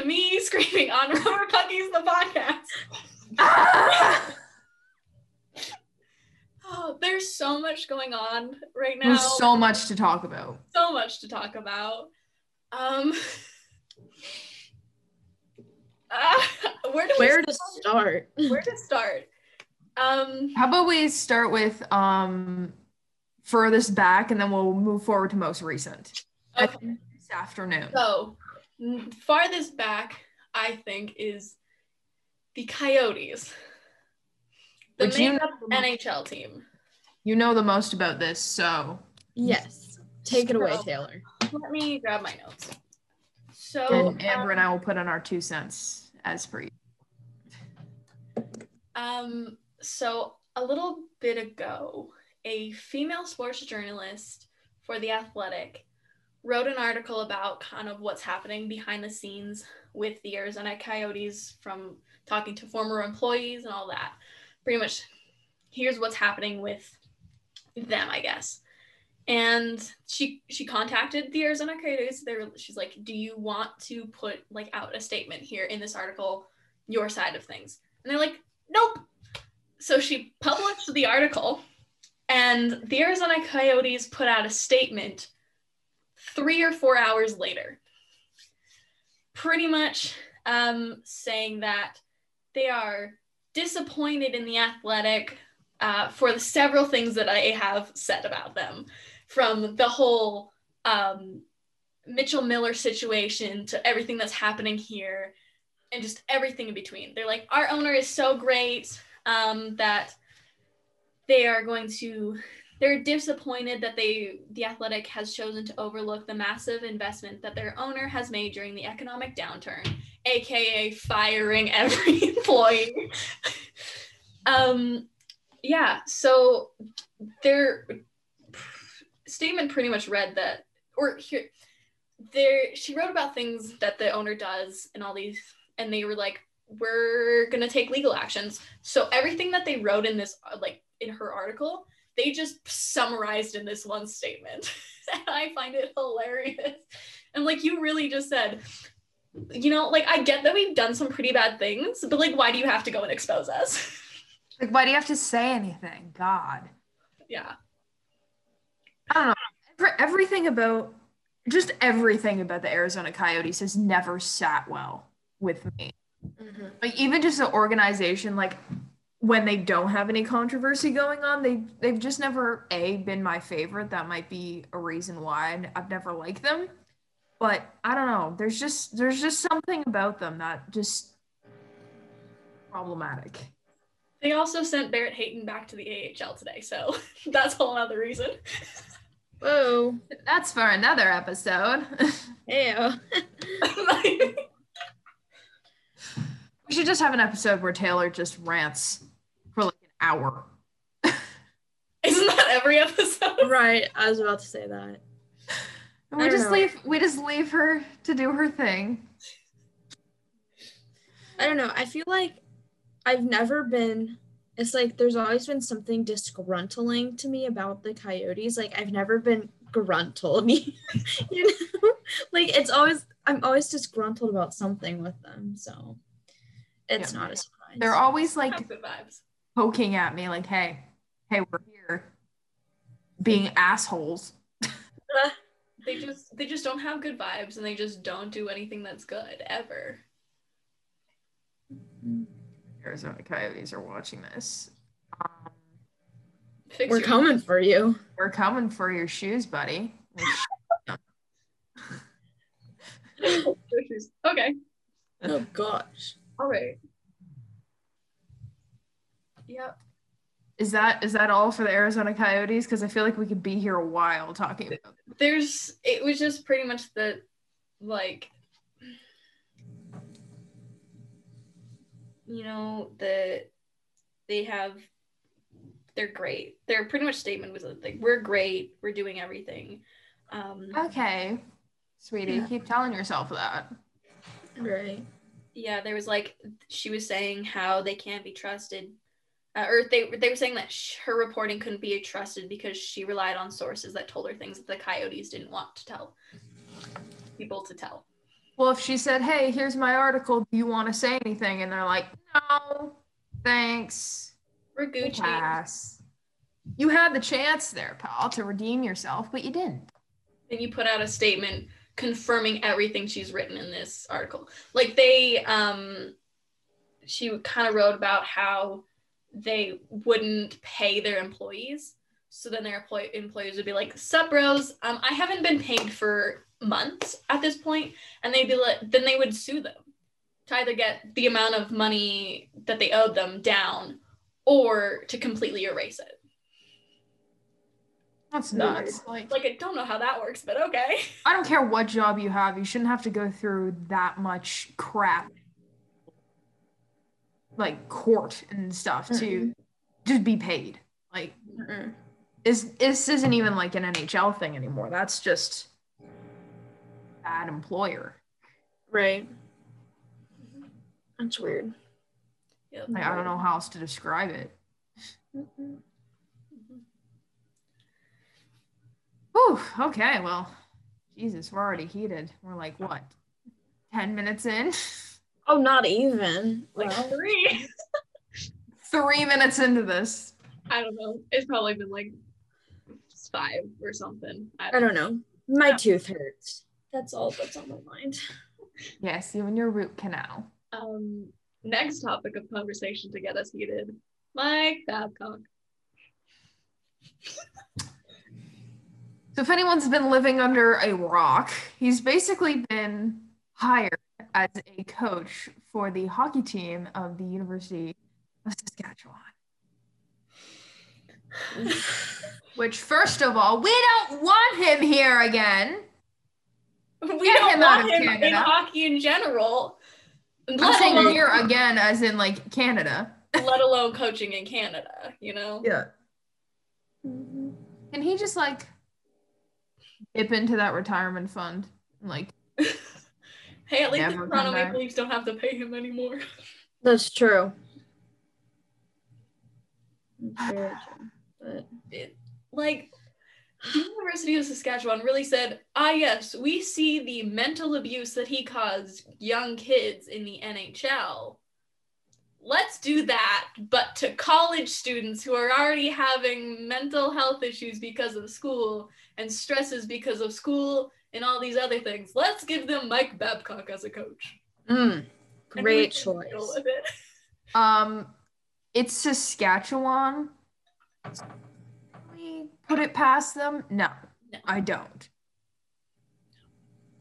to me screaming on Rubber Puckies the podcast. Oh, there's so much going on right now. There's so much to talk about. so much to talk about. Um, uh, where do we Where to start? where to start? Um, How about we start with um furthest back and then we'll move forward to most recent. Okay. This afternoon. So, farthest back, I think, is the Coyotes, the Which you makeup know, NHL team. you know the most about this, so Yes. Take it away, Taylor. Let me grab my notes. So, and Amber um, and I will put on our two cents as per usual. Um, so a little bit ago, a female sports journalist for The Athletic wrote an article about kind of what's happening behind the scenes with the Arizona Coyotes from talking to former employees and all that. Pretty much, here's what's happening with them, I guess. And she she contacted the Arizona Coyotes. They were, she's like, "Do you want to put like out a statement here in this article, your side of things?" And they're like, "Nope." So she published the article, and the Arizona Coyotes put out a statement three or four hours later, pretty much um, saying that they are disappointed in the athletic uh, for the several things that I have said about them, from the whole um, Mitchell Miller situation to everything that's happening here, and just everything in between. They're like, our owner is so great um, that they are going to. They're disappointed that they, the athletic, has chosen to overlook the massive investment that their owner has made during the economic downturn, aka firing every employee. um, yeah, so their statement pretty much read that, or here, there she wrote about things that the owner does and all these, and they were like, we're gonna take legal actions. So everything that they wrote in this, like in her article, they just summarized in this one statement, and I find it hilarious. And like you really just said, you know, like I get that we've done some pretty bad things, but like, why do you have to go and expose us? Like, why do you have to say anything? God. yeah. I don't know. Every, everything about just everything about the Arizona Coyotes has never sat well with me. Mm-hmm. Like even just the organization, like when they don't have any controversy going on, they they've just never a been my favorite. That might be a reason why I've never liked them. But I don't know. There's just there's just something about them that just problematic. They also sent Barrett Hayton back to the AHL today, so that's a whole other reason. Whoa. That's for another episode. Ew. we should just have an episode where Taylor just rants for like an hour. Isn't that every episode? right. I was about to say that. And we just know. leave we just leave her to do her thing. I don't know. I feel like I've never been. It's like there's always been something disgruntling to me about the Coyotes. Like I've never been gruntled. you know, like it's always I'm always disgruntled about something with them. So it's Yeah. not a surprise. They're always like Have vibes. Poking at me like, hey, hey, we're here. Being assholes. They just they just don't have good vibes and they just don't do anything that's good ever. Arizona Coyotes are watching this. Um, Fix We're your- coming for you. we're coming for your shoes, buddy. Okay. Oh gosh. All right. Yep. Is that is that all for the Arizona Coyotes? Because I feel like we could be here a while talking about There's it was just pretty much the like you know, the they have they're great. Their pretty much statement was like we're great, we're doing everything. Um Okay. Sweetie, Yeah. keep telling yourself that. Right. yeah, there was like she was saying how they can't be trusted, uh, or they they were saying that sh- her reporting couldn't be trusted because she relied on sources that told her things that the coyotes didn't want to tell people to tell. well, if she said, "Hey, here's my article. Do you want to say anything?" and they're like, "No, thanks." We're Gucci. Pass. You had the chance there, pal, to redeem yourself, but you didn't. Then you put out a statement confirming everything she's written in this article. Like they, um, she kind of wrote about how they wouldn't pay their employees. So then their employ- employees would be like, "Sup, bros? Um, I haven't been paid for months at this point," and they'd be like, then they would sue them to either get the amount of money that they owed them down, or to completely erase it. That's nuts. Like, Like I don't know how that works, but okay. I don't care what job you have, you shouldn't have to go through that much crap, like court and stuff, to mm-hmm. just be paid. Like, Mm-mm. this this isn't even like an NHL thing anymore. That's just bad employer. Right. That's weird. Yep. Like, I don't know how else to describe it. Mm-hmm. Whew, okay, well, Jesus, we're already heated. We're like what, ten minutes in, Oh, not even. Like Well, three. three minutes into this. I don't know. It's probably been like five or something. I I don't don't know. My tooth hurts. That's all that's on my mind. Yes, you and your root canal. Um, next topic of conversation to get us heated. Mike Babcock. So if anyone's been living under a rock, he's basically been hired as a coach for the hockey team of the University of Saskatchewan. Which, first of all, we don't want him here again. We Get don't him out want of him in Canada. hockey in general. I'm Let saying alone, here again, as in like Canada. let alone coaching in Canada, you know? Yeah. Can he just like dip into that retirement fund? Like, Hey, at least the Never come Toronto. Maple Leafs don't have to pay him anymore. That's true. That's true. But it, like the University of Saskatchewan really said, ah, yes, we see the mental abuse that he caused young kids in the NHL. Let's do that, but to college students who are already having mental health issues because of school and stresses because of school and all these other things. Let's give them Mike Babcock as a coach. mm, great choice. it. um, it's Saskatchewan. Can we put it past them? No, No. I don't.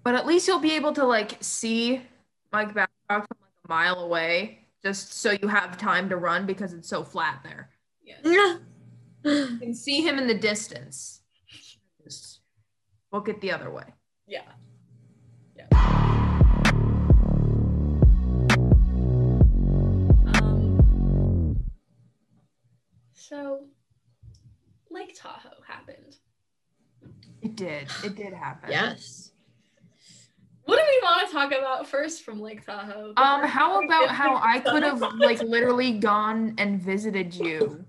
But at least you'll be able to like see Mike Babcock from like a mile away, just so you have time to run because it's so flat there. Yes. You can see him in the distance. Just book it the other way. Yeah. Yeah. Um, so, Lake Tahoe happened. It did. It did happen. yes. What do we want to talk about first from Lake Tahoe? Um, how about how I could have like literally gone and visited you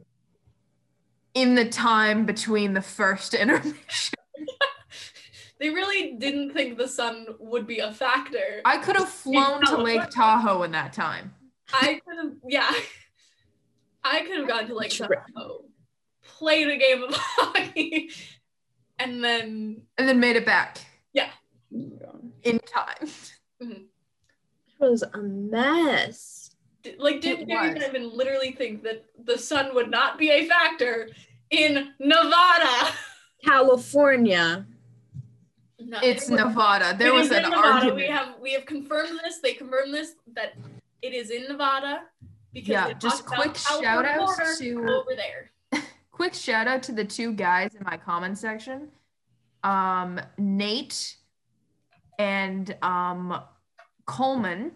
in the time between the first intermission? They really didn't think the sun would be a factor. I could have flown to Lake Tahoe in that time. I could have, yeah. I could have gone to Lake True. Tahoe, played a game of hockey, and then And then made it back Yeah. in time. Mm-hmm. It was a mess. like did It Jerry was. Diamond literally think that the sun would not be a factor in Nevada? California. It's Nevada. There it was an Nevada. argument. We have we have confirmed this. They confirmed this that it is in Nevada because Yeah, just quick shout out to- over there. Quick shout out to the two guys in my comment section. Um, Nate and um, Coleman,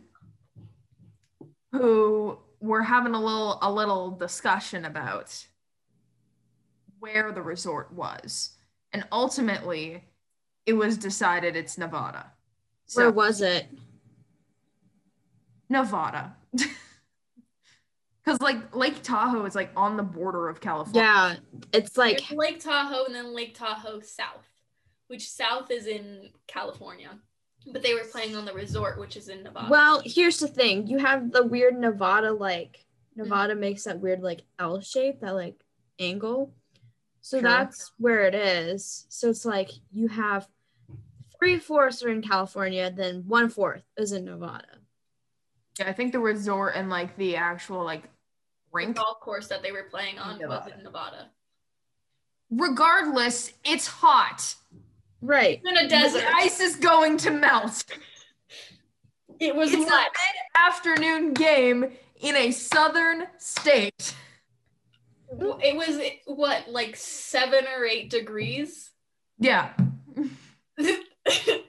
who were having a little a little discussion about where the resort was. And ultimately it was decided it's Nevada. Where So was it? Nevada. Cause like Lake Tahoe is like on the border of California. Yeah, it's like There's Lake Tahoe and then Lake Tahoe South, which South is in California. but they were playing on the resort, which is in Nevada. Well, here's the thing. You have the weird Nevada like Nevada mm-hmm. makes that weird like L shape, that like angle. So Sure. that's where it is. So it's like you have three fourths are in California, then one fourth is in Nevada. Yeah, I think the resort and like the actual like rink. golf course that they were playing on was in Nevada. Regardless, it's hot. Right. It's In a desert. The ice is going to melt. It was It's a mid-afternoon game in a southern state. It was what, like seven or eight degrees? Yeah. it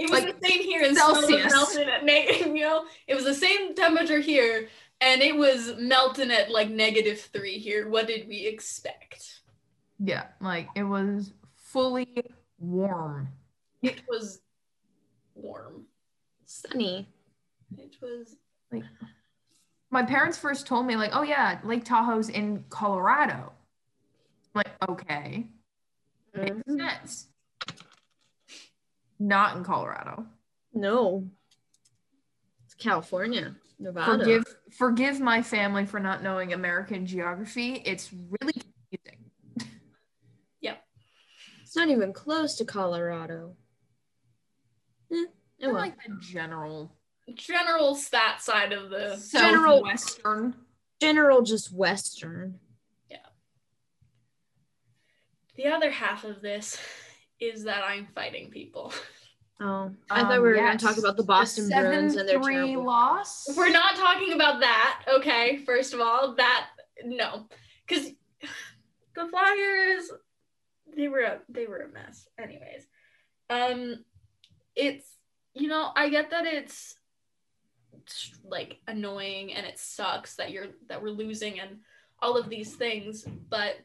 was Like, the same here in Celsius. melting at neg- you know, it was the same temperature here, and it was melting at like negative three here. What did we expect? Yeah, like it was fully warm. It was warm. Sunny. It was like My parents first told me like, "Oh yeah, Lake Tahoe's in Colorado." I'm like, okay, makes Mhm. sense. Not in Colorado. No. It's California. Nevada. Forgive forgive my family for not knowing American geography. It's really confusing. Yep. It's not even close to Colorado. Eh, I well. like the general general stat side of the General- western General just Western. Yeah the other half of this is that I'm fighting people. Oh, I Um, thought we were going to talk about the The Boston Bruins and their 7-3 terrible. loss. We're not talking about that, okay? First of all, that no, because the Flyers they were a, they were a mess. Anyways, um, it's you know I get that it's like annoying and it sucks that you're that we're losing and all of these things, but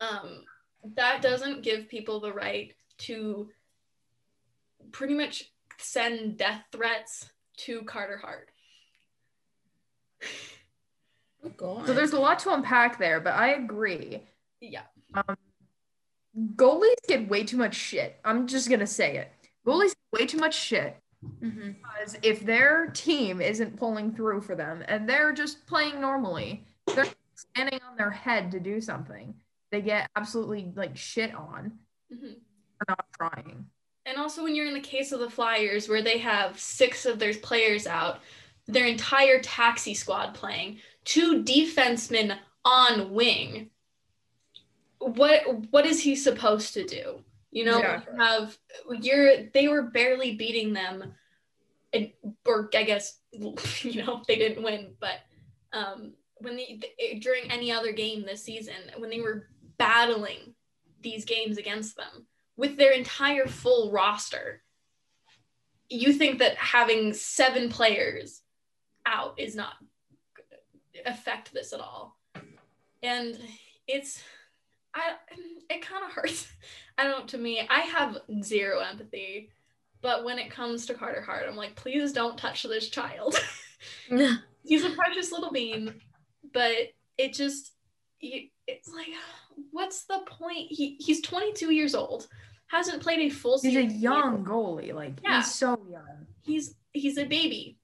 um, that doesn't give people the right to pretty much send death threats to Carter Hart. Oh, God. So there's a lot to unpack there, but I agree. Yeah. Um, goalies get way too much shit. I'm just gonna say it. Goalies get way too much shit Mm-hmm. because if their team isn't pulling through for them and they're just playing normally, they're standing on their head to do something. They get absolutely like shit on Mhm. for not trying. And also, when you're in the case of the Flyers, where they have six of their players out, their entire taxi squad playing, two defensemen on wing. What what is he supposed to do? You know, Yeah. you have you're they were barely beating them, and or I guess you know they didn't win, but um, when they during any other game this season, when they were battling these games against them with their entire full roster, you think that having seven players out is not affect this at all. And it's I it kind of hurts. I don't to me, I have zero empathy. But when it comes to Carter Hart, I'm like, please don't touch this child. He's a precious little bean, but it just you, it's like what's the point? He he's 22 years old, hasn't played a full season. He's a season. young goalie, like Yeah. he's so young. He's he's a baby,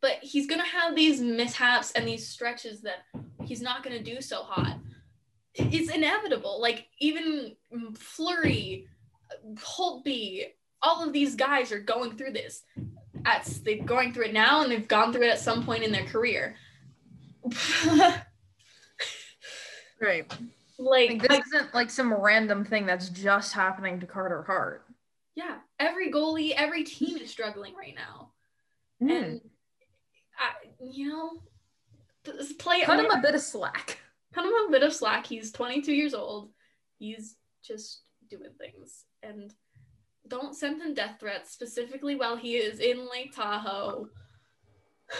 but he's gonna have these mishaps and these stretches that he's not gonna do so hot. It's inevitable. Like even Fleury, Holtby, all of these guys are going through this. At they're going through it now, and they've gone through it at some point in their career. right. Like, Like this isn't like some random thing that's just happening to Carter Hart. yeah, every goalie, every team is struggling right now, Mm. and I, you know, th- play Cut him a bit of slack. cut him a bit of slack. He's 22 years old. He's just doing things. And don't send him death threats, specifically while he is in Lake Tahoe.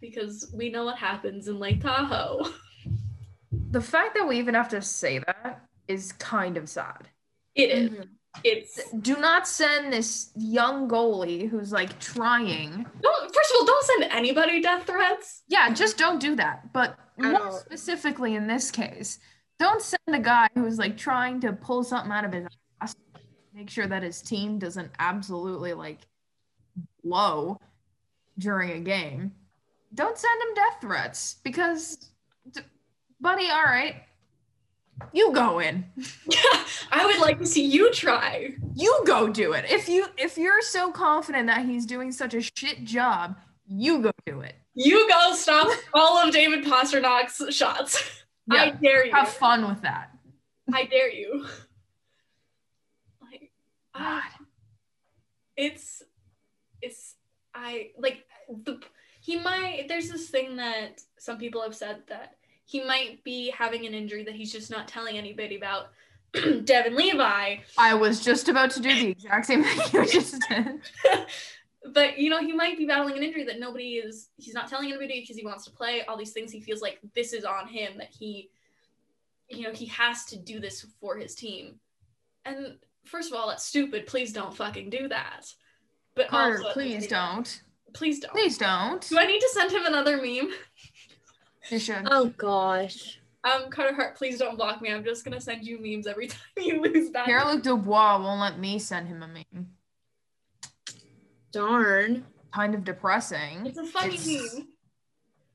Because we know what happens in Lake Tahoe. The fact that we even have to say that is kind of sad. It is. Mhm. It's Do not send this young goalie who's like trying. don't first of all, don't send anybody death threats. Yeah, just don't do that. But more specifically in this case, don't send a guy who's like trying to pull something out of his ass make sure that his team doesn't absolutely like blow during a game, don't send him death threats because, d- buddy, all right, you go in. Yeah, I would like to see you try. You go do it. If you if you're so confident that he's doing such a shit job, you go do it. You go stop all of David Pastrnak's shots. I dare you. Have fun with that. I dare you. Like, God. Ah, it's, it's, I like the. He might. There's this thing that some people have said that he might be having an injury that he's just not telling anybody about. Devin Levi, I was just about to do the exact same thing you just did. but you know he might be battling an injury that nobody is. He's not telling anybody because he wants to play. All these things he feels like this is on him that he, you know, he has to do this for his team. And first of all, that's stupid. Please don't fucking do that. But Carter, also, please don't. Please don't. Please don't. Do I need to send him another meme? You should. Oh gosh. Um, Carter Hart, please don't block me. I'm just gonna send you memes every time you lose that. Pierre Luc Dubois won't let me send him a meme. Darn. Kind of depressing. It's a funny It's- meme.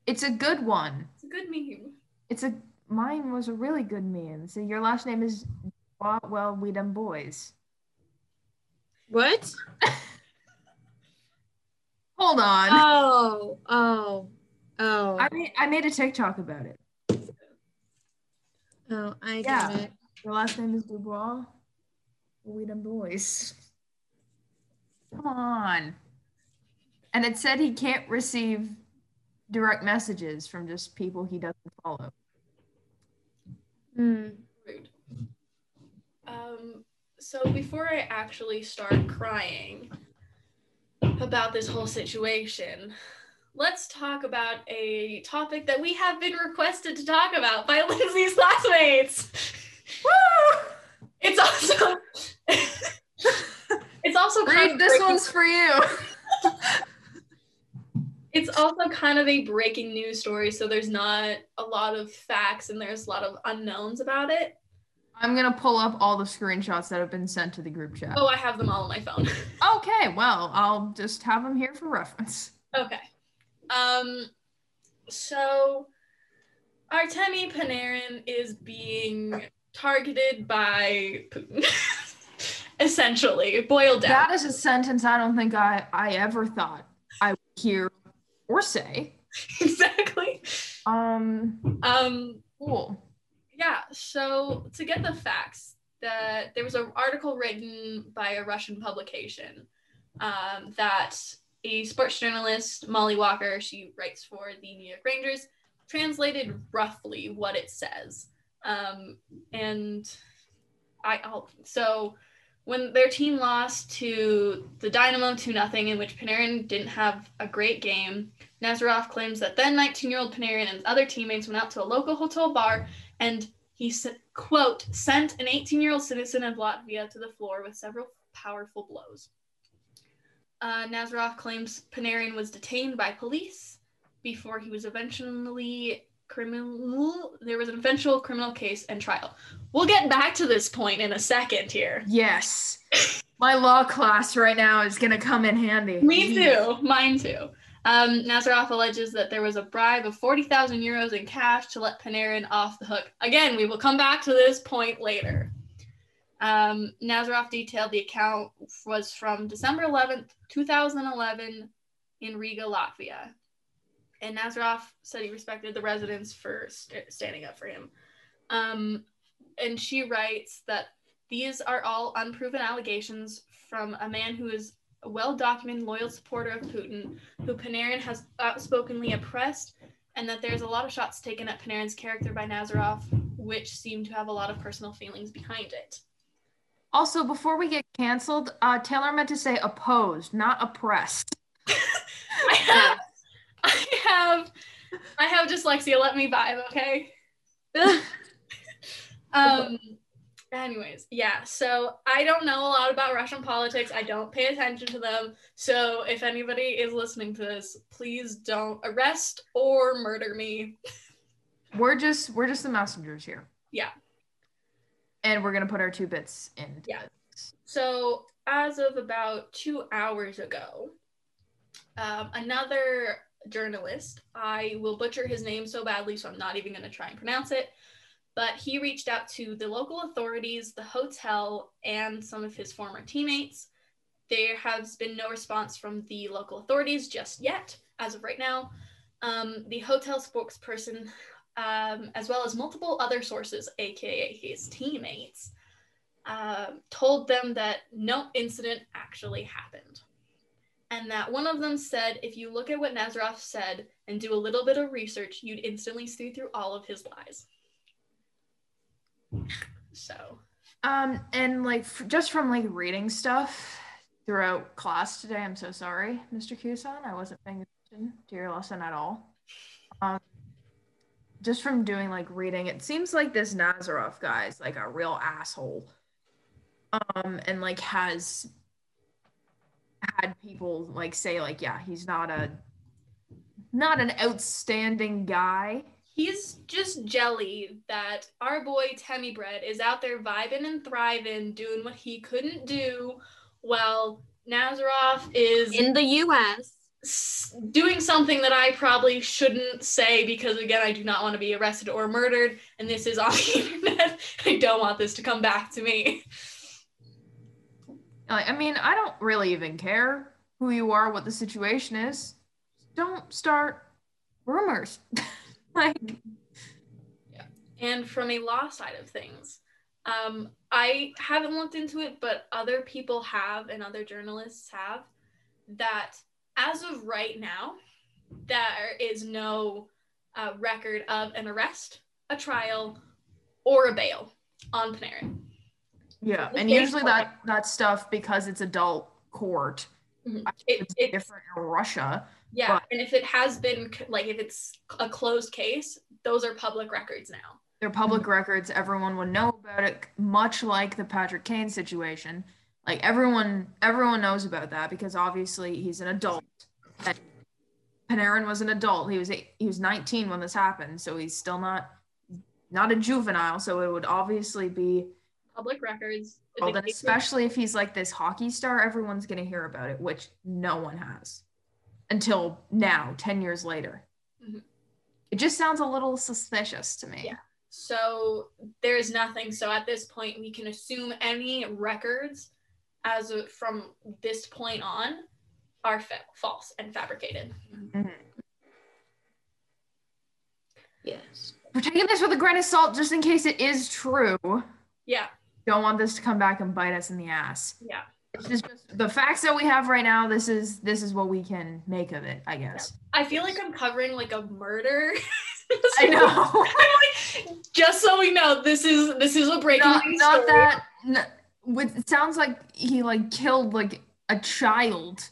It's a good one. It's a good meme. It's a mine was a really good meme. So your last name is Dubois. Well, we them boys. What? Hold on. Oh, oh, oh. I made I made a TikTok about it. oh, I Yeah. get it. Your last name is Dubois. Well, we them boys. Come on. And it said he can't receive direct messages from just people he doesn't follow. Hmm. Rude. Um, so before I actually start crying about this whole situation, let's talk about a topic that we have been requested to talk about by Lindsay's classmates. Woo! It's also it's also Reed, this breaking- one's for you. it's also kind of a breaking news story, so there's not a lot of facts and there's a lot of unknowns about it. I'm gonna pull up all the screenshots that have been sent to the group chat. Oh, I have them all on my phone. Okay, well, I'll just have them here for reference. Okay. Um so Artemi Panarin is being targeted by Putin. Essentially, boiled down. That is a sentence I don't think I, I ever thought I would hear or say. exactly. Um, Um cool. yeah, so to get the facts, that there was an article written by a Russian publication um, that a sports journalist, Mollie Walker, she writes for the New York Rangers, translated roughly what it says. Um, and I, I'll, so when their team lost to the Dynamo 2 nothing, in which Panarin didn't have a great game, Nazarov claims that then 19 year old Panarin and his other teammates went out to a local hotel bar and he quote, sent an 18 year old citizen of Latvia to the floor with several powerful blows. Uh, Nazarov claims Panarin was detained by police before he was eventually criminal. There was an eventual criminal case and trial. We'll get back to this point in a second here. Yes. My law class right now is gonna come in handy. Me too. Mine too. Um, Nazarov alleges that there was a bribe of 40,000 euros in cash to let Panarin off the hook. Again, we will come back to this point later. Um, Nazarov detailed the account was from December 11th, 2011, in Riga, Latvia. And Nazarov said he respected the residents for st- standing up for him. Um, and she writes that these are all unproven allegations from a man who is a well documented loyal supporter of Putin, who Panarin has outspokenly oppressed, and that there's a lot of shots taken at Panarin's character by Nazarov, which seem to have a lot of personal feelings behind it. Also, before we get canceled, uh, Taylor meant to say opposed, not oppressed. I have, I have, I have dyslexia. Let me vibe, okay? um. Anyways, yeah. So I don't know a lot about Russian politics. I don't pay attention to them. So if anybody is listening to this, please don't arrest or murder me. We're just we're just the messengers here. Yeah. And we're gonna put our two bits in. Yeah. So, as of about two hours ago, um, another journalist, I will butcher his name so badly, so I'm not even going to try and pronounce it, but he reached out to the local authorities, the hotel, and some of his former teammates. There has been no response from the local authorities just yet, as of right now. Um, the hotel spokesperson, um, as well as multiple other sources, aka his teammates, uh, told them that no incident actually happened. And that one of them said, if you look at what Nazarov said and do a little bit of research, you'd instantly see through all of his lies. So, Um, and like f- just from like reading stuff throughout class today, I'm so sorry, Mr. Kusan. I wasn't paying attention to your lesson at all. Um, just from doing like reading, it seems like this Nazarov guy is like a real asshole. Um, and like has had people like say like, yeah, he's not a not an outstanding guy. he's just jelly that our boy Temmie Bread is out there vibing and thriving, doing what he couldn't do, while Nazarov is In the US. Doing something that I probably shouldn't say because again I do not want to be arrested or murdered and this is on the internet. I don't want this to come back to me. I mean, I don't really even care who you are, what the situation is. Don't start rumors. like, And from a law side of things, um, I haven't looked into it, but other people have and other journalists have that as of right now, there is no uh, record of an arrest, a trial, or a bail on Panarin. yeah, and usually that that stuff because it's adult court. Mhm. It- it's it's- different in Russia. Yeah, But- and if it has been like if it's a closed case, those are public records now. They're public records. Everyone would know about it, much like the Patrick Kane situation. Like everyone, everyone knows about that because obviously he's an adult. And Panarin was an adult. He was he was 19 when this happened, so he's still not not a juvenile. So it would obviously be Public records. Well, then especially if he's like this hockey star, everyone's gonna hear about it, which no one has until now, ten years later. Mhm. It just sounds a little suspicious to me. Yeah. So there's nothing. So at this point, we can assume any records as of, from this point on are fa- false and fabricated. Mm-hmm. Yes. We're taking this with a grain of salt just in case it is true. Yeah, Don't want this to come back and bite us in the ass. yeah. This is just the facts that we have right now. This is this is what we can make of it, I guess. I feel like I'm covering like a murder. I know. I'm like, just so we know, this is this is a breaking not, news not story. that. n- with, it sounds like he like killed like a child.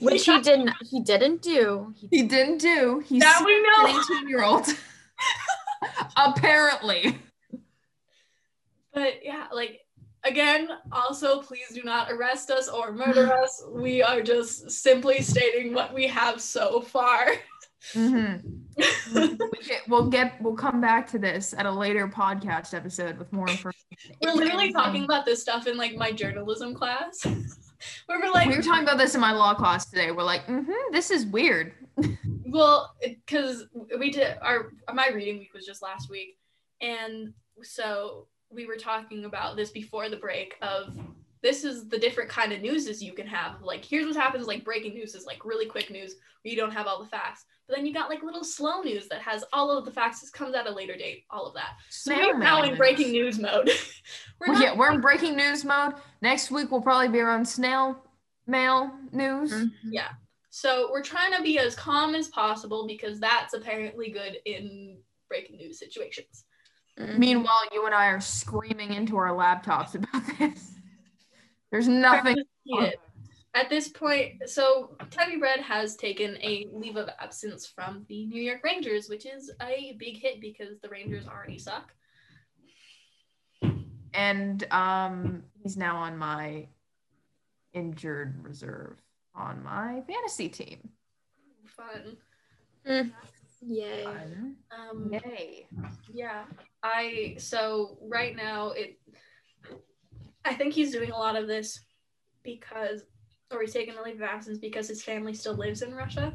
Which he didn't he didn't do. He He didn't do. He's Now we know. an 18 year old. Apparently. But yeah, like again, also please do not arrest us or murder us. We are just simply stating what we have so far. Mm-hmm. we get, we'll get we'll come back to this at a later podcast episode with more information. We're literally talking about this stuff in like my journalism class. Where we're like, we were talking about this in my law class today. We're like, mm-hmm, this is weird. well, because we did our my reading week was just last week, and so we were talking about this before the break of this is the different kind of newses you can have. Like here's what happens like breaking news is like really quick news where you don't have all the facts. But then you got like little slow news that has all of the facts. This comes at a later date, all of that. So Snail we're now mail in breaking news mode. we're Well, yeah, we're in breaking news mode. Next week we'll probably be around snail mail news. Yeah. So we're trying to be as calm as possible because that's apparently good in breaking news situations. Mhm. Meanwhile, you and I are screaming into our laptops about this. There's nothing. Needed. At this point, so Teddy Bread has taken a leave of absence from the New York Rangers, which is a big hit because the Rangers already suck. And um, he's now on my injured reserve on my fantasy team. Fun. Yay. Um, Yay. Yeah, I so right now it I think he's doing a lot of this because, or he's taking a leave of absence because his family still lives in Russia.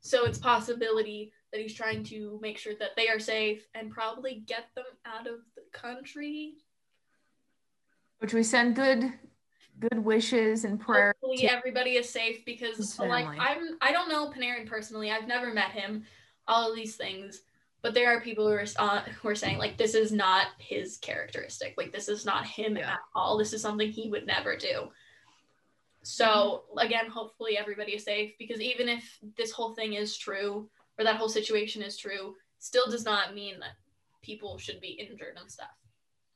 So it's possibility that he's trying to make sure that they are safe and probably get them out of the country. Which we send good good wishes and prayers. Hopefully everybody is safe because like. I'm I don't know Panarin personally. I've never met him. All of these things. But there are people who are uh, who are saying like this is not his characteristic. Like this is not him Yeah. at all. This is something he would never do. So again, hopefully everybody is safe because even if this whole thing is true or that whole situation is true, still does not mean that people should be injured and stuff.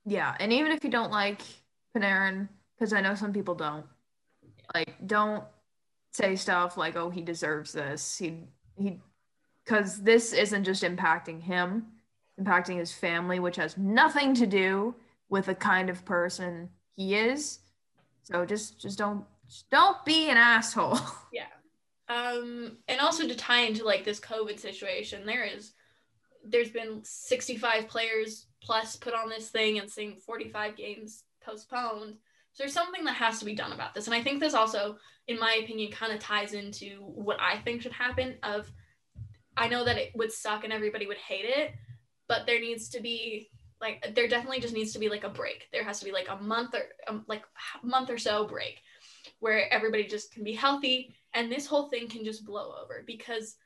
Yeah, and even if you don't like Panarin, because I know some people don't, like don't say stuff like, "Oh, he deserves this." He he, because this isn't just impacting him, impacting his family, which has nothing to do with the kind of person he is. So just just don't don't be an asshole. Yeah. Um, and also to tie into like this COVID situation, there is there's been 65 players plus put on this thing and seeing 45 games postponed. So there's something that has to be done about this. And I think this also, in my opinion, kind of ties into what I think should happen of I know that it would suck and everybody would hate it, but there needs to be like there definitely just needs to be like a break. There has to be like a month or um, like month or so break where everybody just can be healthy and this whole thing can just blow over because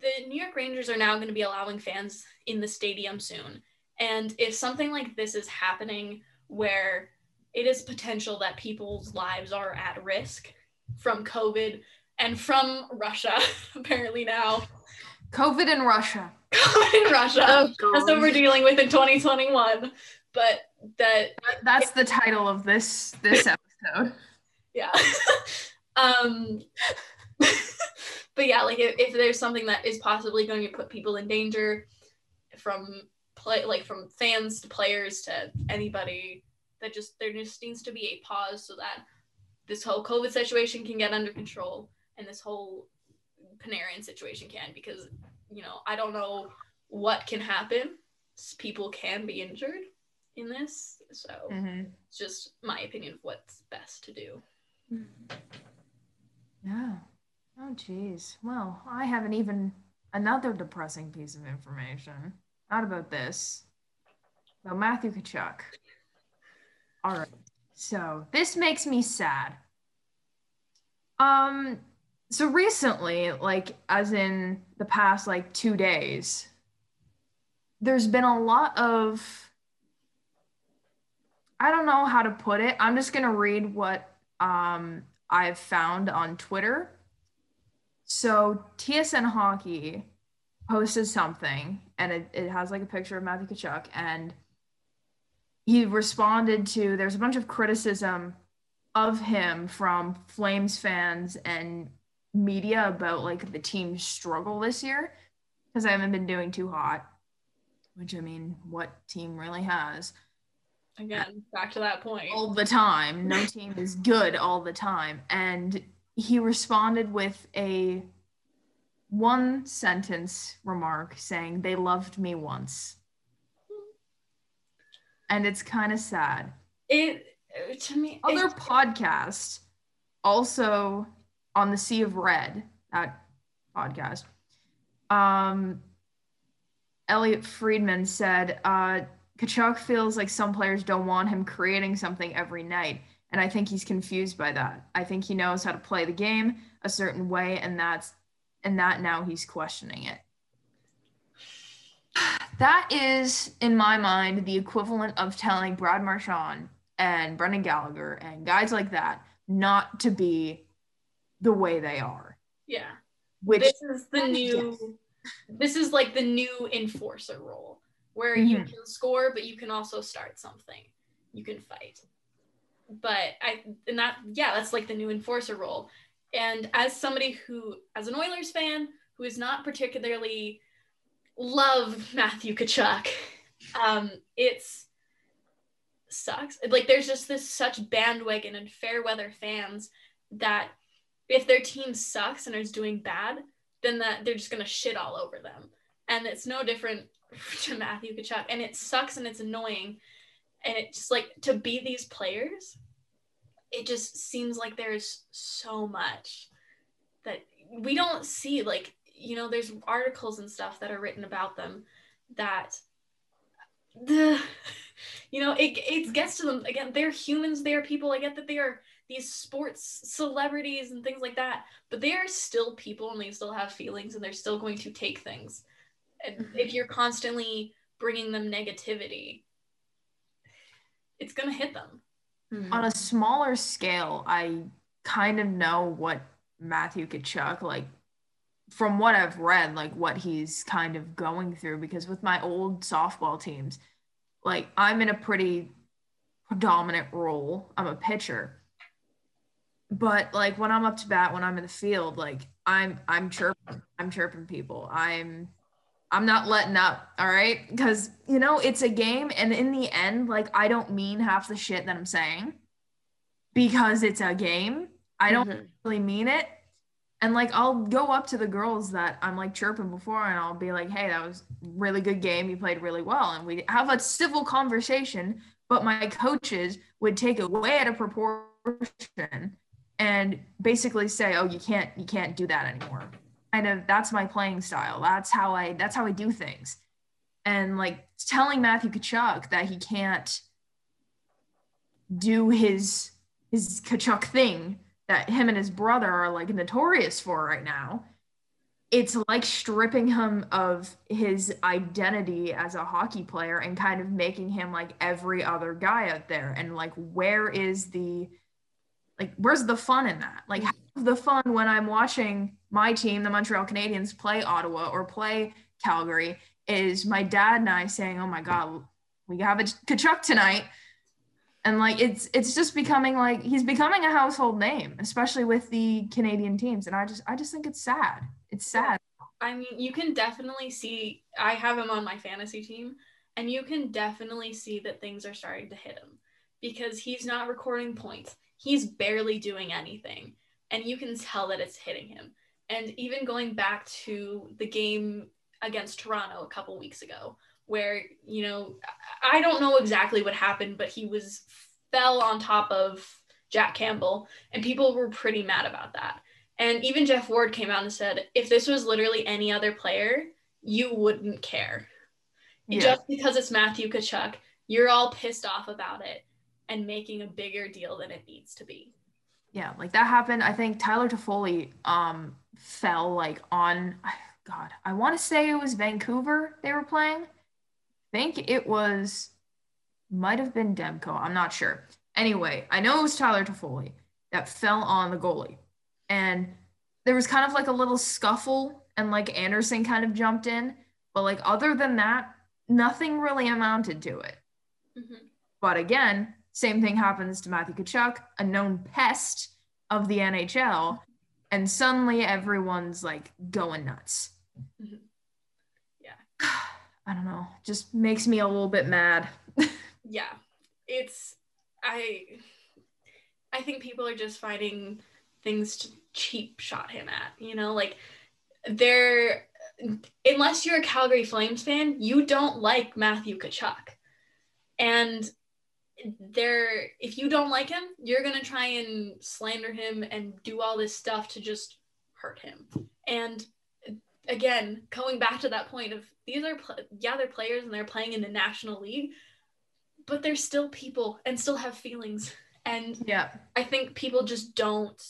the New York Rangers are now going to be allowing fans in the stadium soon. And if something like this is happening where it is potential that people's lives are at risk from COVID and from Russia, apparently now, COVID in Russia. COVID in Russia, oh, that's what we're dealing with in 2021. But that That's the title of this this episode. Yeah. Um but yeah like if, if there's something that is possibly going to put people in danger from play like from fans to players to anybody that just there just needs to be a pause so that this whole covid situation can get under control and this whole panarin situation can because you know i don't know what can happen. People can be injured in this so Mhm. it's just my opinion of what's best to do Yeah. Oh, geez. Well, I have an even another depressing piece of information. Not about this, about Matthew Tkachuk. All right. So this makes me sad. Um. So recently, like as in the past like two days, there's been a lot of. I don't know how to put it. I'm just gonna read what um I've found on Twitter. So TSN Hockey posted something and it, it has like a picture of Matthew Tkachuk and he responded to there's a bunch of criticism of him from Flames fans and media about like the team's struggle this year because I haven't been doing too hot, which I mean, what team really has? Again back to that point all the time. No team is good all the time. And he responded with a one sentence remark saying, They loved me once. And it's kind of sad. it to me Other it- podcasts, also on the Sea of Red, that podcast, um, Elliotte Friedman said, uh, Tkachuk feels like some players don't want him creating something every night. And I think he's confused by that. I think he knows how to play the game a certain way, and that's and that now he's questioning it. That is, in my mind, the equivalent of telling Brad Marchand and Brendan Gallagher and guys like that not to be the way they are. yeah Which this is the new this is like the new enforcer role where you Mhm. can score but you can also start something you can fight but i and that yeah that's like the new enforcer role and as somebody who as an oilers fan who is not particularly love matthew tkachuk um it's sucks like there's just this such bandwagon and fair weather fans that if their team sucks and is doing bad then that they're just gonna shit all over them. And it's no different to Matthew Tkachuk. And it sucks and it's annoying. and it just like to be these players it just seems like there's so much that we don't see like you know there's articles and stuff that are written about them that the you know it, it gets to them again they're humans they're people i get that they are these sports celebrities and things like that but they are still people and they still have feelings and they're still going to take things. If you're constantly bringing them negativity it's going to hit them mm-hmm. on a smaller scale i kind of know what matthew Tkachuk like from what I've read, like what he's kind of going through, because with my old softball teams, like I'm in a pretty predominant role. I'm a pitcher. But like when I'm up to bat, when I'm in the field, like I'm I'm chirping, I'm chirping people. I'm I'm not letting up, all right? Because you know, it's a game and in the end, like I don't mean half the shit that I'm saying because it's a game. I don't mm-hmm. really mean it and like I'll go up to the girls that I'm like chirping before and I'll be like, hey, that was really good game. You played really well. And we have a civil conversation, but my coaches would take it way out of proportion and basically say, oh, you can't, you can't do that anymore. Kind of that's my playing style. That's how I that's how I do things. And like telling Matthew Tkachuk that he can't do his his Tkachuk thing that him and his brother are like notorious for right now it's like stripping him of his identity as a hockey player and kind of making him like every other guy out there and like where is the like where's the fun in that? Like mm-hmm. the fun when i'm watching my team the montreal canadiens play ottawa or play calgary. Is my dad and i saying oh my god we have a Tkachuk tonight. And like it's it's just becoming like he's becoming a household name especially with the canadian teams. And i just i just think it's sad. It's sad. I mean you can definitely see i have him on my fantasy team and you can definitely see that things are starting to hit him because he's not recording points he's barely doing anything and you can tell that it's hitting him and even going back to the game against toronto a couple weeks ago where you know I don't know exactly what happened, but he was fell on top of Jack Campbell, and people were pretty mad about that. And even Jeff Ward came out and said, if this was literally any other player, you wouldn't care. Yeah. Just because it's Matthew Tkachuk, you're all pissed off about it and making a bigger deal than it needs to be. Yeah, like that happened. I think Tyler Toffoli um fell like on God, I want to say it was Vancouver they were playing think it was might have been Demko. I'm not sure. Anyway, I know it was Tyler Toffoli that fell on the goalie. And there was kind of like a little scuffle and like Anderson kind of jumped in. But like other than that, nothing really amounted to it. Mm-hmm. But again, same thing happens to Matthew Tkachuk, a known pest of the NHL. And suddenly everyone's like going nuts. Mm-hmm. Yeah. I don't know, just makes me a little bit mad. yeah. It's I I think people are just finding things to cheap shot him at, you know, like they're unless you're a Calgary Flames fan, you don't like Matthew Tkachuk. And there if you don't like him, you're going to try and slander him and do all this stuff to just hurt him. And again, going back to that point of these are pl- yeah they're players and they're playing in the national league, but they're still people and still have feelings. And yeah, I think people just don't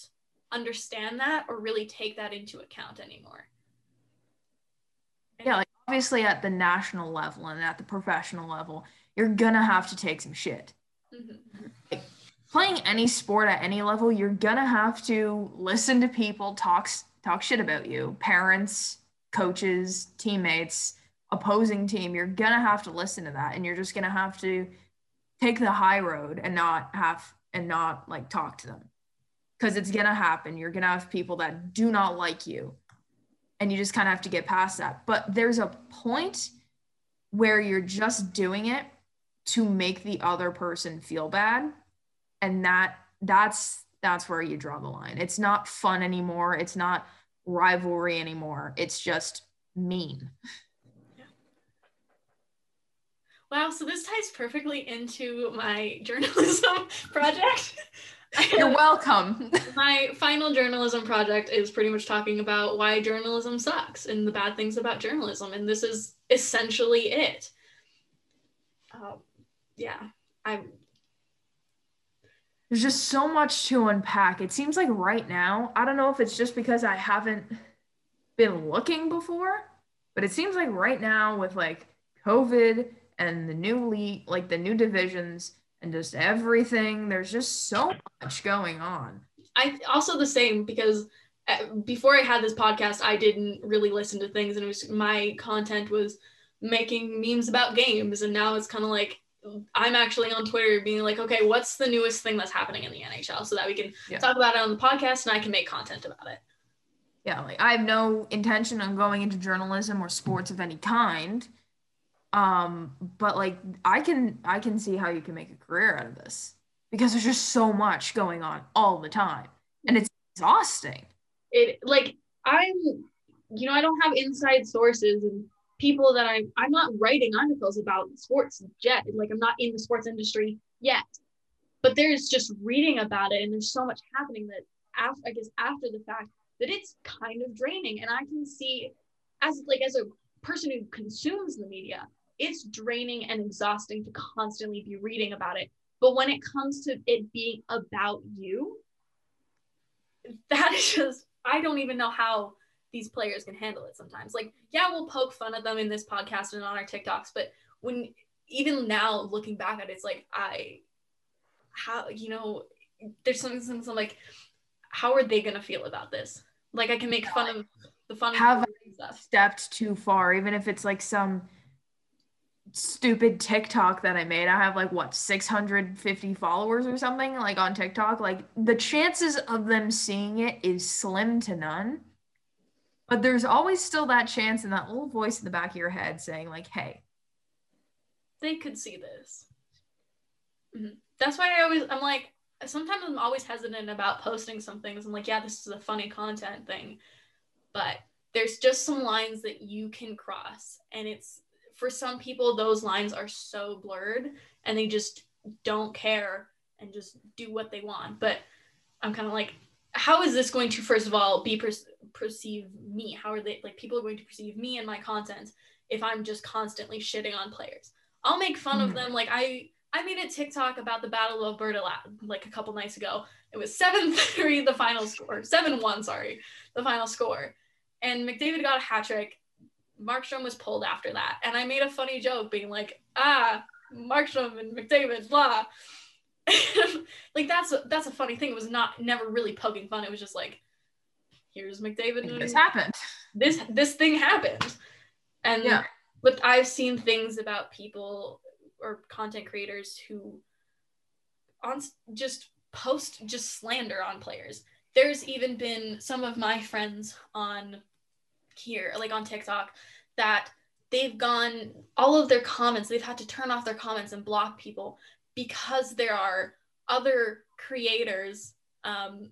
understand that or really take that into account anymore. Yeah, like obviously at the national level and at the professional level, you're gonna have to take some shit. Mm-hmm. Playing any sport at any level, you're gonna have to listen to people talk talk shit about you, parents, coaches, teammates, opposing team, you're to have to listen to that and you're just to have to take the high road and not have and not like talk to them. Cuz it's to happen. You're to have people that do not like you. And you just kind of have to get past that. But there's a point where you're just doing it to make the other person feel bad and that that's that's where you draw the line. It's not fun anymore. It's not rivalry anymore. It's just mean. yeah. Wow, so this ties perfectly into my journalism project. You're welcome. my final journalism project is pretty much talking about why journalism sucks and the bad things about journalism, and this is essentially it. Yeah, I. There's just so much to unpack. It seems like right now, I don't know if it's just because I haven't been looking before, but it seems like right now with like COVID and the new league, like the new divisions and just everything, there's just so much going on. I also the same because uh, before I had this podcast, I didn't really listen to things, and it was my content was making memes about games, and now it's kind of like I'm actually on Twitter being like, okay, what's the newest thing that's happening in the NHL, so that we can yeah. talk about it on the podcast, and I can make content about it. Yeah, like I have no intention on going into journalism or sports of any kind. Um, but like I can I can see how you can make a career out of this because there's just so much going on all the time. And it's exhausting. It like I'm you know, I don't have inside sources and people that I'm I'm not writing articles about sports yet. Like I'm not in the sports industry yet. But there's just reading about it and there's so much happening that after I guess after the fact that it's kind of draining. And I can see as like as a person who consumes the media, it's draining and exhausting to constantly be reading about it. But when it comes to it being about you, that is just I don't even know how these players can handle it sometimes. Like, yeah, we'll poke fun at them in this podcast and on our TikToks, but when even now looking back at it, it's like I how you know, there's something, something like, how are they gonna feel about this? Like I can make fun of the fun have stepped too far, even if it's like some stupid TikTok that I made. I have like what 650 followers or something like on TikTok. Like the chances of them seeing it is slim to none. But there's always still that chance and that little voice in the back of your head saying like, "Hey, they could see this." Mm-hmm. That's why I always I'm like sometimes I'm always hesitant about posting some things. I'm like, yeah, this is a funny content thing. But there's just some lines that you can cross. And it's for some people, those lines are so blurred and they just don't care and just do what they want. But I'm kind of like, how is this going to, first of all, be per- perceive me? How are they, like, people are going to perceive me and my content if I'm just constantly shitting on players? I'll make fun mm-hmm. of them. Like, I, I made a TikTok about the Battle of Alberta like a couple nights ago. It was 7-3 the final score, 7-1, sorry, the final score. And McDavid got a hat trick. Markstrom was pulled after that. And I made a funny joke being like, ah, Markstrom and McDavid, blah. like that's a, that's a funny thing. It was not never really poking fun. It was just like, here's McDavid. This happened. This this thing happened. And yeah. but I've seen things about people or content creators who on just post just slander on players. There's even been some of my friends on here, like on TikTok, that they've gone all of their comments, they've had to turn off their comments and block people because there are other creators um,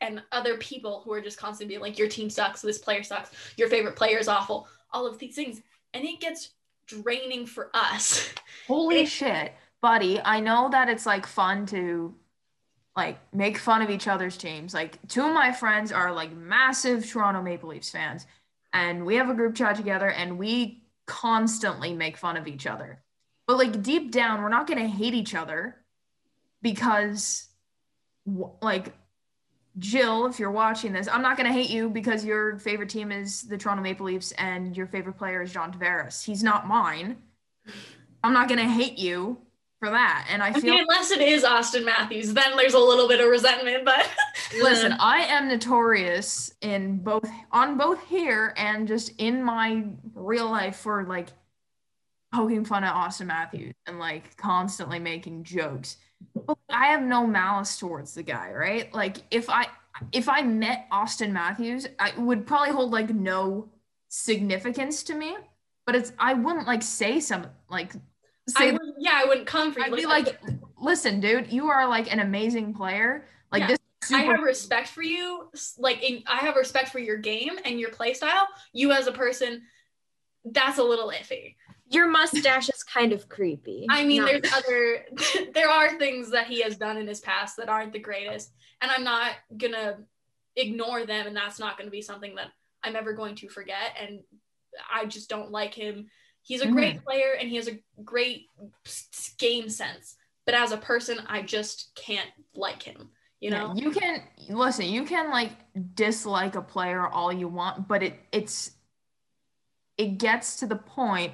and other people who are just constantly being like, your team sucks, this player sucks, your favorite player is awful, all of these things. And it gets draining for us. Holy it, shit, buddy. I know that it's like fun to like make fun of each other's teams. Like two of my friends are like massive Toronto Maple Leafs fans and we have a group chat together and we constantly make fun of each other. But like deep down, we're not going to hate each other because like Jill, if you're watching this, I'm not going to hate you because your favorite team is the Toronto Maple Leafs and your favorite player is John Tavares. He's not mine. I'm not going to hate you for that. And I, I feel mean, unless it is Auston Matthews, then there's a little bit of resentment. But listen, I am notorious in both on both here and just in my real life for like poking fun at Auston Matthews and like constantly making jokes. I have no malice towards the guy, right? Like if I if I met Auston Matthews, I would probably hold like no significance to me. But it's I wouldn't like say some like say I yeah, I wouldn't come for you. I'd be like, listen, dude, you are like an amazing player. Like yeah. this Super- I have respect for you. Like in, I have respect for your game and your play style. You as a person, that's a little iffy. Your mustache is kind of creepy. I mean, Not- there's other, there are things that he has done in his past that aren't the greatest, and I'm not gonna ignore them, and that's not gonna be something that I'm ever going to forget. And I just don't like him. He's a great mm. player, and he has a great game sense, but as a person, I just can't like him. You Yeah, know? you can listen, you can like dislike a player all you want, but it it's it gets to the point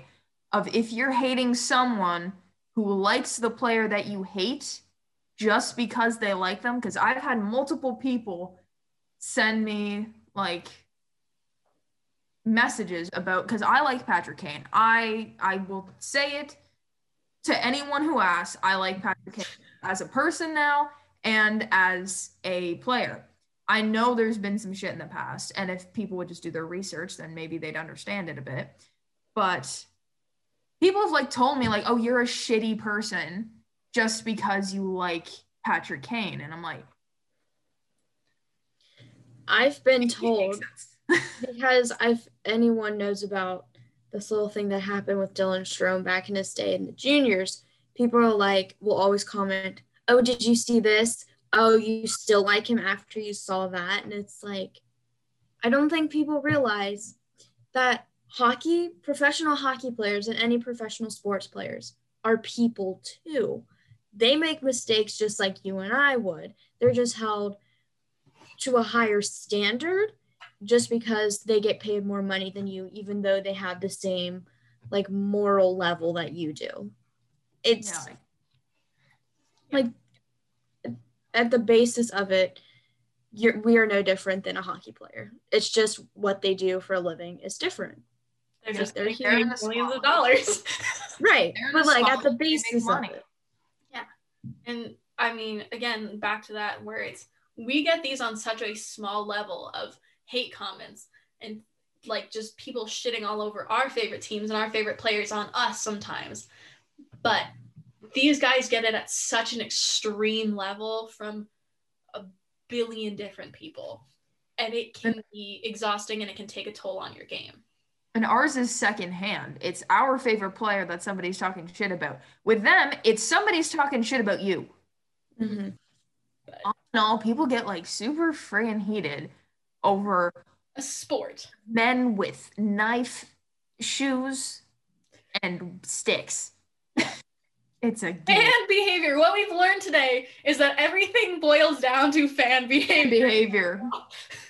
of if you're hating someone who likes the player that you hate just because they like them because I've had multiple people send me like messages about because I like Patrick Kane. I I will say it to anyone who asks, I like Patrick Kane as a person now and as a player. I know there's been some shit in the past, and if people would just do their research, then maybe they'd understand it a bit. But people have like told me like, "Oh, you're a shitty person just because you like Patrick Kane," and I'm like, I've been told because I've anyone knows about this little thing that happened with Dylan Strome back in his day in the juniors. People are like, will always comment, "Oh, did you see this? Oh, you still like him after you saw that?" And it's like, I don't think people realize that hockey, professional hockey players, and any professional sports players are people too. They make mistakes just like you and I would. They're just held to a higher standard just because they get paid more money than you, even though they have the same like moral level that you do. It's like at the basis of it, you're, we are no different than a hockey player. It's just what they do for a living is different. They're Just they're in the millions of dollars. Right. But like at the basis of money. it. And I mean, again, back to that where it's we get these on such a small level of hate comments and like just people shitting all over our favorite teams and our favorite players on us sometimes. But these guys get it at such an extreme level from a billion different people. And it can be exhausting and it can take a toll on your game. And ours is secondhand. It's our favorite player that somebody's talking shit about. With them, it's somebody's talking shit about you. Mhm. No, people get like super friggin' heated over A sport. men with knife, shoes, and sticks. it's a game Fan behavior. What we've learned today is that everything boils down to fan behavior. behavior.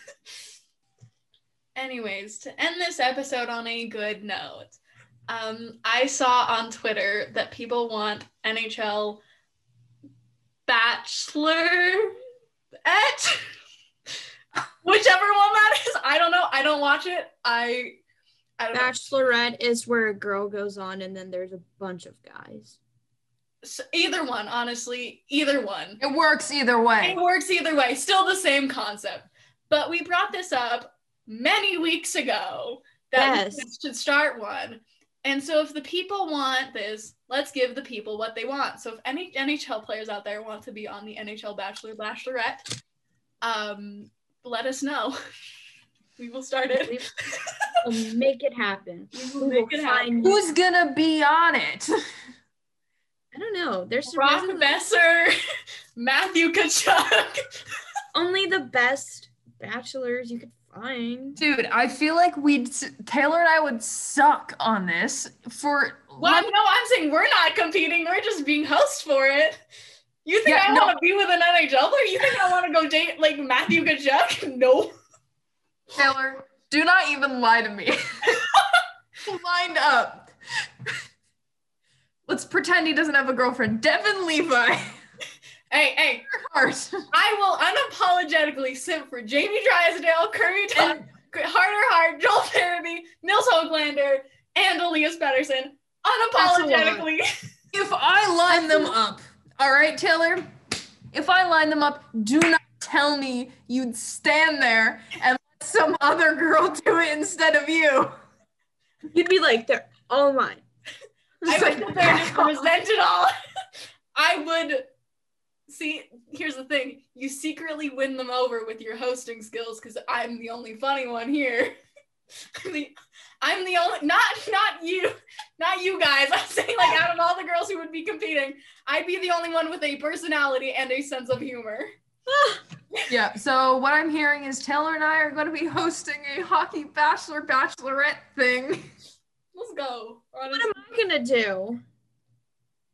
Anyways, to end this episode on a good note, um, I saw on Twitter that people want NHL Bachelor et whichever one that is. I don't know. I don't watch it. I I don't know. Bachelorette is where a girl goes on and then there's a bunch of guys. So either one, honestly, either one. It works either way. It works either way. Still the same concept. But we brought this up many weeks ago that Yes. we should start one. And so if the people want this, let's give the people what they want. So if any NHL players out there want to be on the NHL Bachelor Bachelorette, um, let us know. we will start it. We'll make it happen. We We will will make it happen. Who's gonna be on it? I don't know. There's Brock there's Boeser, Matthew Tkachuk. only the best bachelors you could find. Dude, I feel like we'd Taylor and I would suck on this for Well, no, I'm saying we're not competing. We're just being hosts for it. You think Yeah, I no. want to be with an NHL player? You think I want to go date like Matthew Tkachuk? No. Taylor, do not even lie to me. Lined up. Let's pretend he doesn't have a girlfriend. Devon Levi. Hey, hey, Heart. I will unapologetically simp for Jamie Drysdale, Curry Tuck, And Carter Hart, Joel Farabee, Nils Hoglander, and Elias Pettersson. Unapologetically. if I line them up, all right, Taylor? If I line them up, do not tell me you'd stand there and let some other girl do it instead of you. You'd be like, they're all mine. I would sit there and just resent it all. I would see. Here's the thing: you secretly win them over with your hosting skills because I'm the only funny one here. I'm the, I'm the only not not you not you guys. I'm saying like out of all the girls who would be competing, I'd be the only one with a personality and a sense of humor. yeah. So what I'm hearing is Taylor and I are going to be hosting a hockey bachelor bachelorette thing. Let's go. Honestly. What am I gonna do?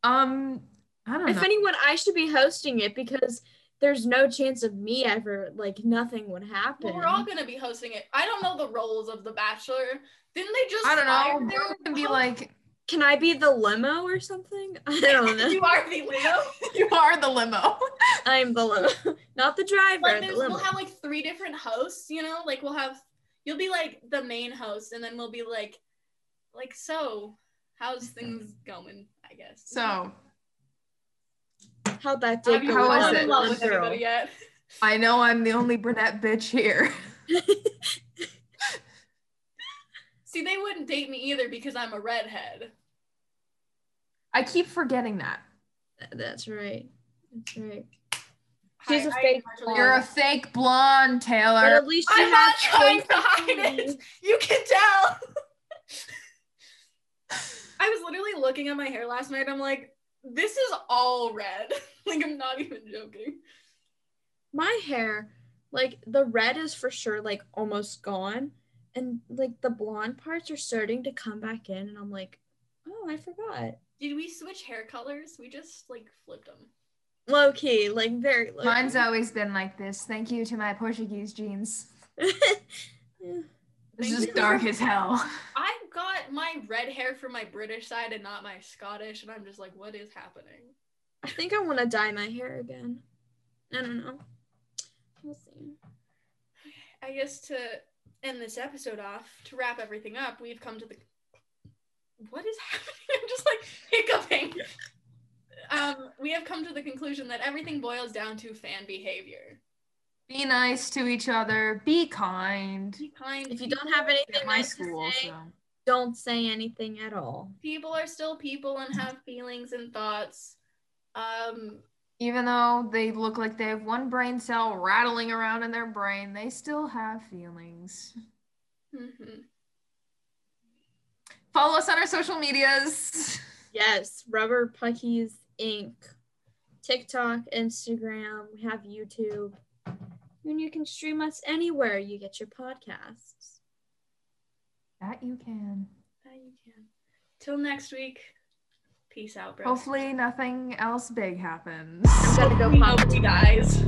Um, I don't if know. anyone, I should be hosting it because there's no chance of me ever like nothing would happen. Well, we're all gonna be hosting it. I don't know the roles of the Bachelor. Didn't they just? I don't know. We're gonna be like. Can I be the limo or something? I don't know. you are the limo. you are the limo. I'm the limo, not the driver. Like the we'll have like three different hosts. You know, like we'll have you'll be like the main host, and then we'll be like, like so, how's mm-hmm. things going? I guess. So how that did go. How is it? love with anybody yet? I know I'm the only brunette bitch here. See, they wouldn't date me either because I'm a redhead. I keep forgetting that. That's right. That's right. She's Hi, a fake. Blonde. You're a fake blonde, Taylor. But at least I'm not trying to hide it. You can tell. I was literally looking at my hair last night. I'm like, this is all red. like I'm not even joking. My hair, like the red is for sure like almost gone. And like the blonde parts are starting to come back in, and I'm like, oh, I forgot. Did we switch hair colors? We just like flipped them. Low key, like very low Mine's always been like this. Thank you to my Portuguese jeans. yeah. It's just dark as hell. I got my red hair from my British side and not my Scottish, and I'm just like, what is happening? I think I want to dye my hair again. I don't know. We'll see. I guess to end this episode off, to wrap everything up, we've come to the. What is happening? I'm just like hiccuping. um, we have come to the conclusion that everything boils down to fan behavior. Be nice to each other. Be kind. Be kind. If you don't have anything at my school, say, so. don't say anything at all. People are still people and have feelings and thoughts. Um, even though they look like they have one brain cell rattling around in their brain, they still have feelings. Mm-hmm. Follow us on our social medias. Yes, Rubber Puckies Inc. TikTok, Instagram. We have YouTube and you can stream us anywhere you get your podcasts. That you can. That you can. Till next week. Peace out, bro. Hopefully nothing else big happens. I'm gonna go pop. Hope he dies.